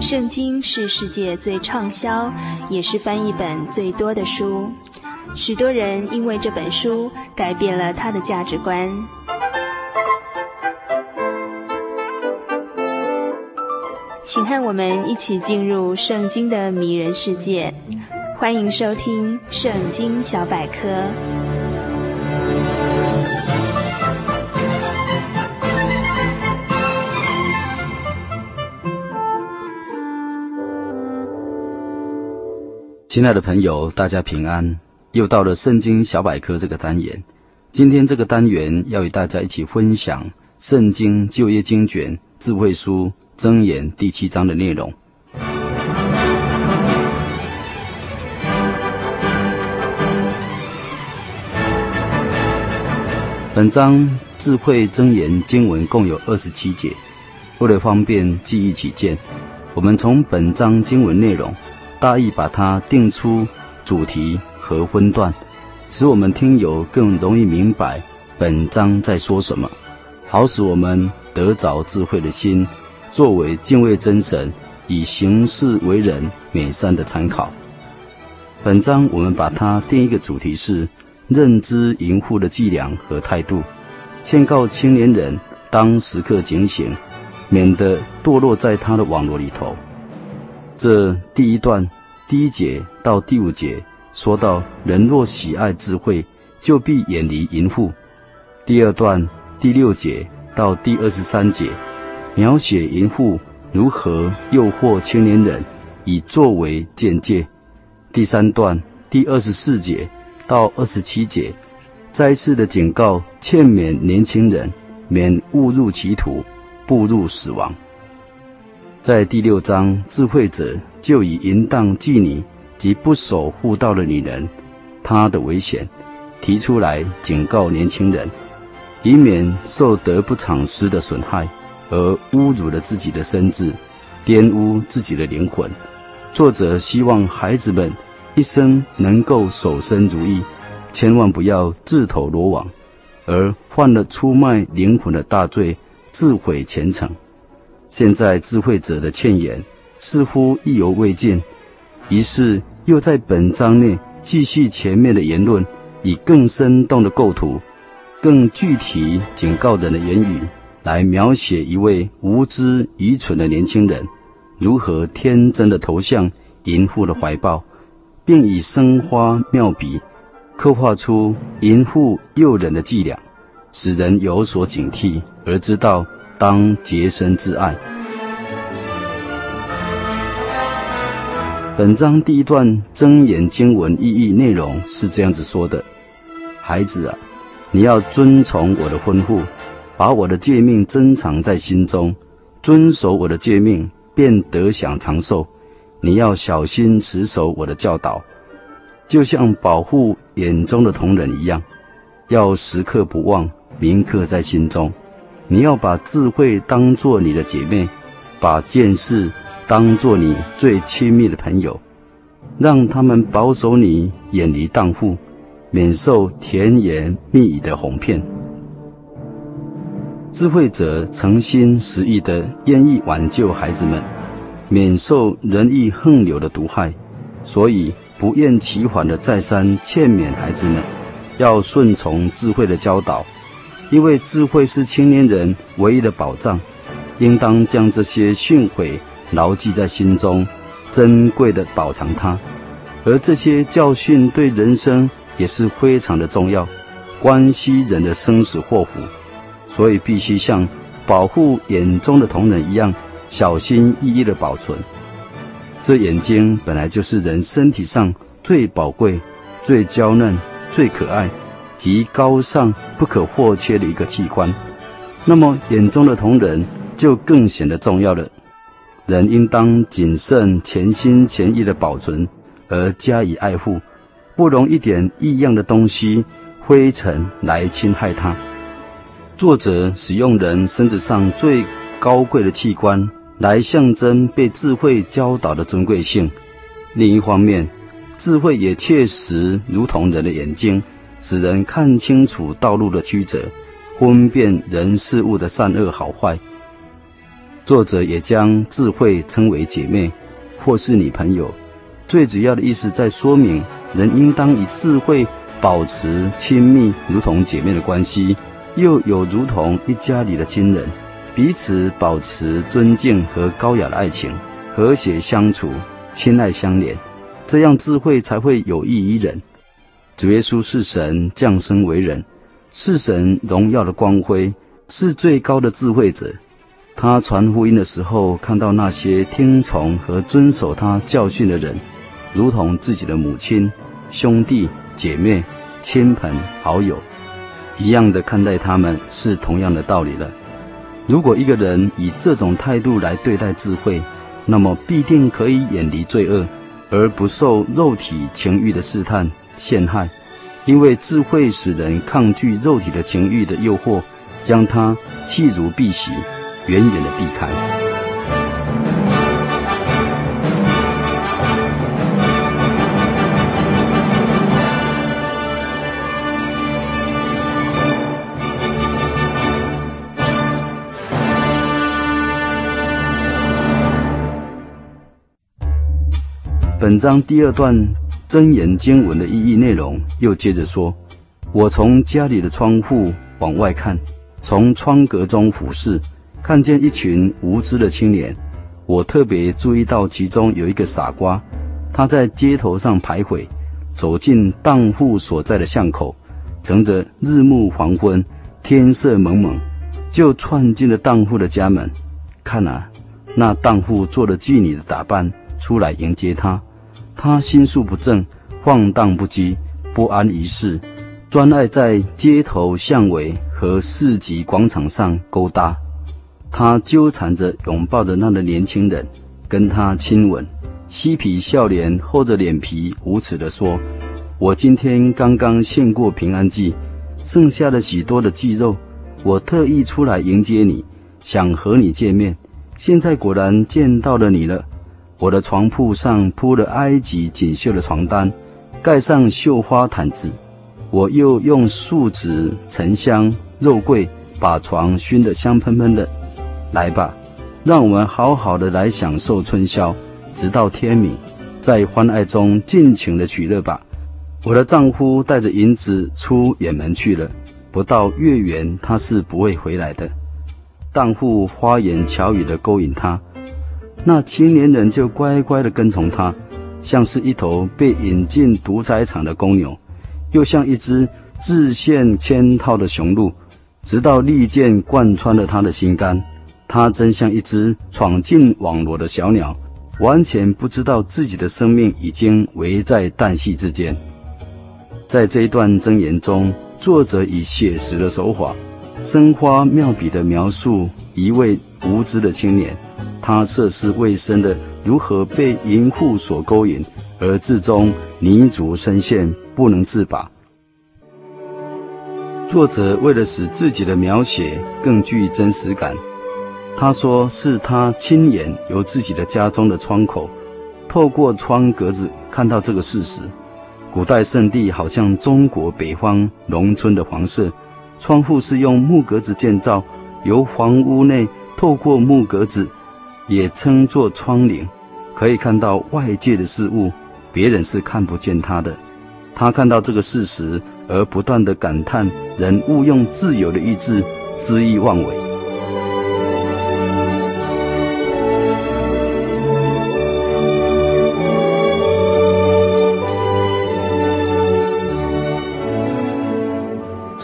圣经是世界最畅销，也是翻译本最多的书。许多人因为这本书改变了他的价值观。请和我们一起进入圣经的迷人世界。欢迎收听《圣经小百科》。亲爱的朋友，大家平安！又到了圣经小百科这个单元。今天这个单元要与大家一起分享圣经就业经卷智慧书箴言第七章的内容。本章智慧箴言经文共有二十七节，为了方便记忆起见，我们从本章经文内容。大意把它定出主题和分段，使我们听友更容易明白本章在说什么，好使我们得着智慧的心，作为敬畏真神、以行事为人美善的参考。本章我们把它定一个主题是认知淫妇的伎俩和态度，劝告青年人当时刻警醒，免得堕落在他的网络里头。这第一段第一节到第五节说到，人若喜爱智慧，就必远离淫妇。第二段第六节到第二十三节描写淫妇如何诱惑青年人，以作为鉴戒。第三段第二十四节到二十七节再一次的警告，劝勉年轻人免误入歧途，步入死亡。在第六章，智慧者就以淫荡妓女及不守妇道的女人，她的危险提出来警告年轻人，以免受得不偿失的损害，而侮辱了自己的身子，玷污自己的灵魂。作者希望孩子们一生能够守身如玉，千万不要自投罗网，而犯了出卖灵魂的大罪，自毁前程。现在智慧者的劝言似乎意犹未尽，于是又在本章内继续前面的言论，以更生动的构图、更具体警告人的言语，来描写一位无知愚蠢的年轻人如何天真的投向淫妇的怀抱，并以生花妙笔刻画出淫妇诱人的伎俩，使人有所警惕，而知道。当洁身自爱。本章第一段真言经文意义内容是这样子说的：孩子啊，你要遵从我的吩咐，把我的诫命珍藏在心中，遵守我的诫命，便得享长寿。你要小心持守我的教导，就像保护眼中的瞳仁一样，要时刻不忘，铭刻在心中。你要把智慧当作你的姐妹，把见识当作你最亲密的朋友，让他们保守你，远离荡妇，免受甜言蜜语的哄骗。智慧者诚心实意地愿意挽救孩子们，免受人意横流的毒害，所以不厌其烦的再三劝勉孩子们，要顺从智慧的教导。因为智慧是青年人唯一的保障，应当将这些训诲牢记在心中，珍贵的保藏它。而这些教训对人生也是非常的重要，关系人的生死祸福，所以必须像保护眼中的瞳人一样，小心翼翼的保存。这眼睛本来就是人身体上最宝贵、最娇嫩、最可爱。极高尚不可或缺的一个器官，那么眼中的瞳仁就更显得重要了。人应当谨慎、全心全意地保存而加以爱护，不容一点异样的东西、灰尘来侵害它。作者使用人身子上最高贵的器官来象征被智慧教导的尊贵性。另一方面，智慧也确实如同人的眼睛。使人看清楚道路的曲折，分辨人事物的善恶好坏。作者也将智慧称为姐妹，或是女朋友。最主要的意思在说明，人应当以智慧保持亲密，如同姐妹的关系，又有如同一家里的亲人，彼此保持尊敬和高雅的爱情，和谐相处，亲爱相连，这样智慧才会有益于人。主耶稣是神降生为人，是神荣耀的光辉，是最高的智慧者。他传福音的时候，看到那些听从和遵守他教训的人，如同自己的母亲、兄弟姐妹、亲朋好友一样的看待他们，是同样的道理了。如果一个人以这种态度来对待智慧，那么必定可以远离罪恶，而不受肉体情欲的试探陷害。因为智慧使人抗拒肉体的情欲的诱惑，将它弃如敝屣。远远的避开。本章第二段真言经文的意义内容，又接着说：“我从家里的窗户往外看，从窗格中俯视。”看见一群无知的青年，我特别注意到其中有一个傻瓜，他在街头上徘徊，走进当户所在的巷口，乘着日暮黄昏，天色蒙蒙，就窜进了当户的家门。看啊，那当户做了妓女的打扮出来迎接他，他心术不正，放荡不羁，不安于世，专爱在街头巷尾和市集广场上勾搭。他纠缠着，拥抱着那个年轻人，跟他亲吻，嬉皮笑脸，厚着脸皮，无耻地说：“我今天刚刚献过平安祭，剩下了许多的祭肉，我特意出来迎接你，想和你见面。现在果然见到了你了。我的床铺上铺了埃及锦绣的床单，盖上绣花毯子，我又用树脂、沉香、肉桂把床熏得香喷喷的。”来吧，让我们好好的来享受春宵，直到天明，在欢爱中尽情的取乐吧。我的丈夫带着银子出远门去了，不到月圆他是不会回来的。荡户花言巧语的勾引他，那青年人就乖乖的跟从他，像是一头被引进屠宰场的公牛，又像一只自陷圈套的雄鹿，直到利剑贯穿了他的心肝。他真像一只闯进网罗的小鸟，完全不知道自己的生命已经危在旦夕之间。在这一段箴言中，作者以写实的手法，生花妙笔的描述一位无知的青年，他涉世未深的如何被淫妇所勾引，而最终泥足深陷，不能自拔。作者为了使自己的描写更具真实感。他说：“是他亲眼由自己的家中的窗口，透过窗格子看到这个事实。古代圣地好像中国北方农村的房舍，窗户是用木格子建造，由房屋内透过木格子，也称作窗棂，可以看到外界的事物，别人是看不见他的。他看到这个事实，而不断的感叹：人误用自由的意志，恣意妄为。”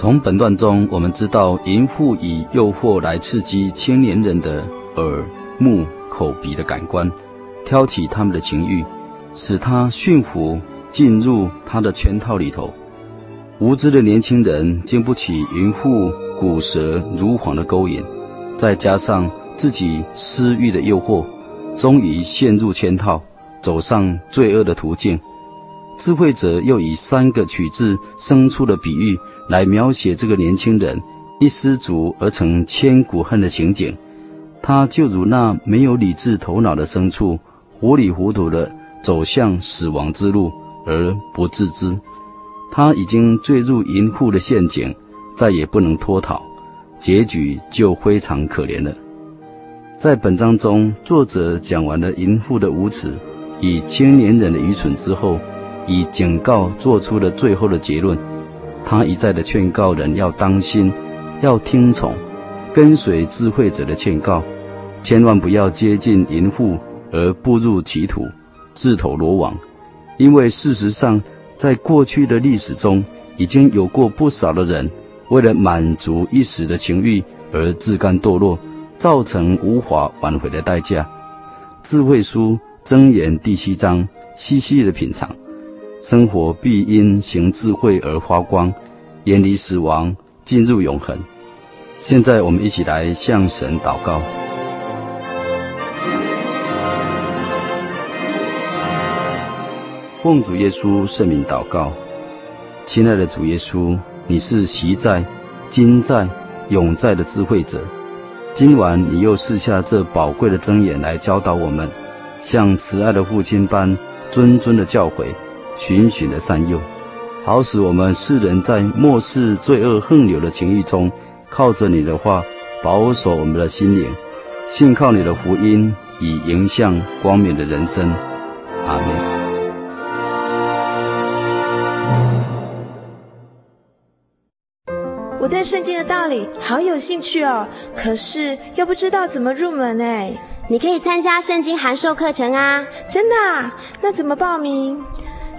从本段中，我们知道淫妇以诱惑来刺激青年人的耳、目、口、鼻的感官，挑起他们的情欲，使他驯服进入他的圈套里头。无知的年轻人经不起淫妇骨舌如簧的勾引，再加上自己私欲的诱惑，终于陷入圈套，走上罪恶的途径。智慧者又以三个取自牲畜的比喻。来描写这个年轻人一失足而成千古恨的情景，他就如那没有理智头脑的牲畜，糊里糊涂地走向死亡之路而不自知。他已经坠入淫妇的陷阱，再也不能脱逃，结局就非常可怜了。在本章中，作者讲完了淫妇的无耻与青年人的愚蠢之后，以警告做出了最后的结论。他一再的劝告人要当心，要听从，跟随智慧者的劝告，千万不要接近淫妇而步入歧途，自投罗网。因为事实上，在过去的历史中，已经有过不少的人为了满足一时的情欲而自甘堕落，造成无法挽回的代价。智慧书箴言第七章，细细的品尝，生活必因行智慧而发光，远离死亡，进入永恒。现在，我们一起来向神祷告。奉主耶稣圣名祷告，亲爱的主耶稣，你是昔在、今在、永在的智慧者。今晚你又赐下这宝贵的箴言来教导我们，像慈爱的父亲般谆谆的教诲，循循的善诱，好使我们世人在末世罪恶横流的情欲中，靠着你的话保守我们的心灵，信靠你的福音，以迎向光明的人生。阿门。我对圣经的道理好有兴趣哦，可是又不知道怎么入门哎。你可以参加圣经函授课程啊！真的啊？那怎么报名？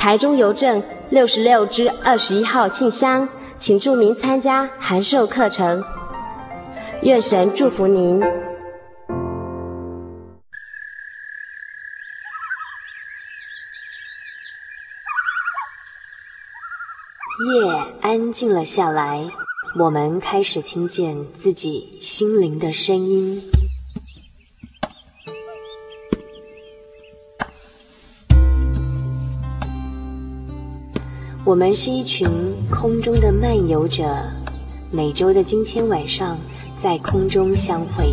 台中邮政六十六支二十一号信箱，请注明参加函授课程。愿神祝福您。夜安静了下来。我们开始听见自己心灵的声音。我们是一群空中的漫游者，每周的今天晚上在空中相会。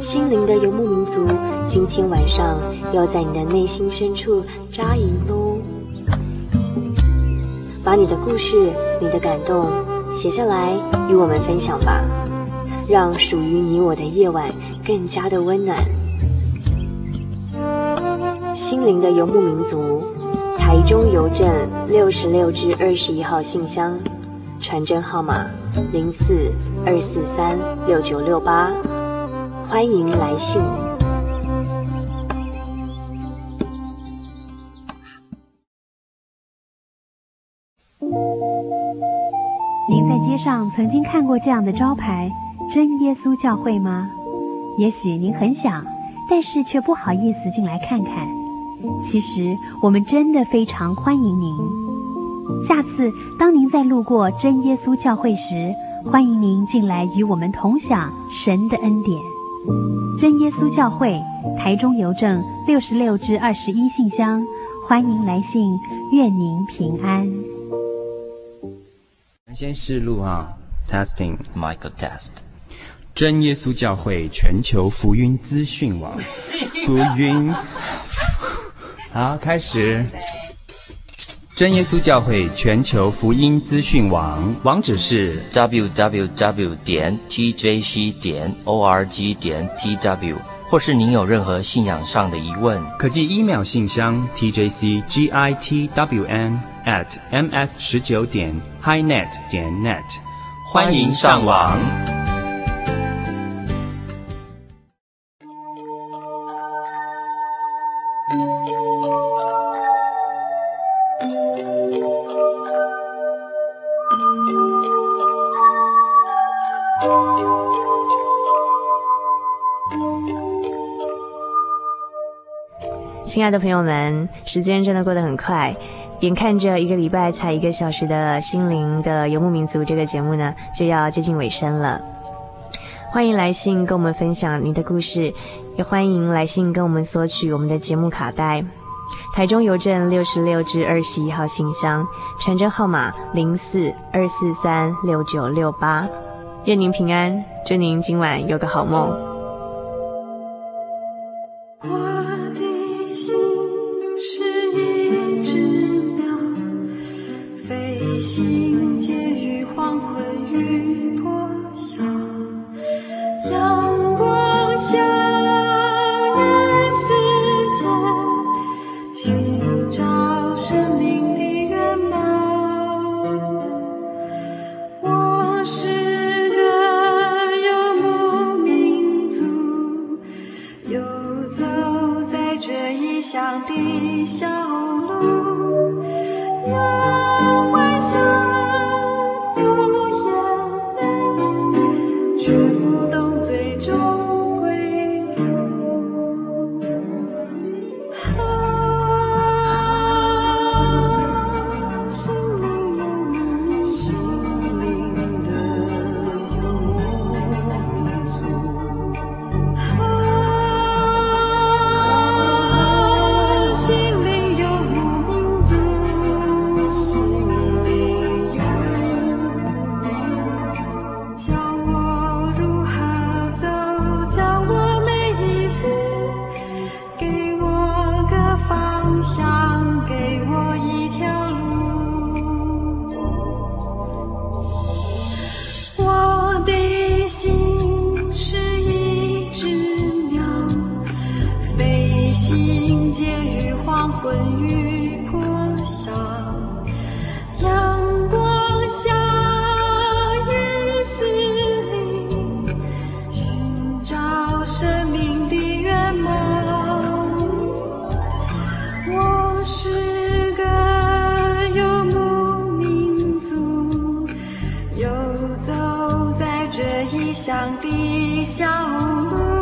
心灵的游牧民族，今天晚上要在你的内心深处扎营喽。把你的故事、你的感动写下来，与我们分享吧，让属于你我的夜晚更加的温暖。心灵的游牧民族，台中邮政六十六至二十一号信箱，传真号码零四二四三六九六八，欢迎来信。您在街上曾经看过这样的招牌“真耶稣教会”吗？也许您很想，但是却不好意思进来看看。其实我们真的非常欢迎您。下次当您再路过真耶稣教会时，欢迎您进来与我们同享神的恩典。真耶稣教会，台中邮政六十六至二十一信箱，欢迎来信，愿您平安。先试录啊，testing，Michael test。真耶稣教会全球福音资讯网，福音。好，开始。真耶稣教会全球福音资讯网，网址是 www 点 tjc 点 org 点 tw，或是您有任何信仰上的疑问，可寄 email 信箱 tjcgitwn at ms 十九点 highnet 点 net，欢迎上网。亲爱的朋友们，时间真的过得很快。眼看着一个礼拜才一个小时的心灵的游牧民族这个节目呢，就要接近尾声了。欢迎来信跟我们分享你的故事，也欢迎来信跟我们索取我们的节目卡带。台中邮政六十六至二十一号信箱，传真号码零四二四三六九六八。愿您平安，祝您今晚有个好梦。shine. 这异乡的小路。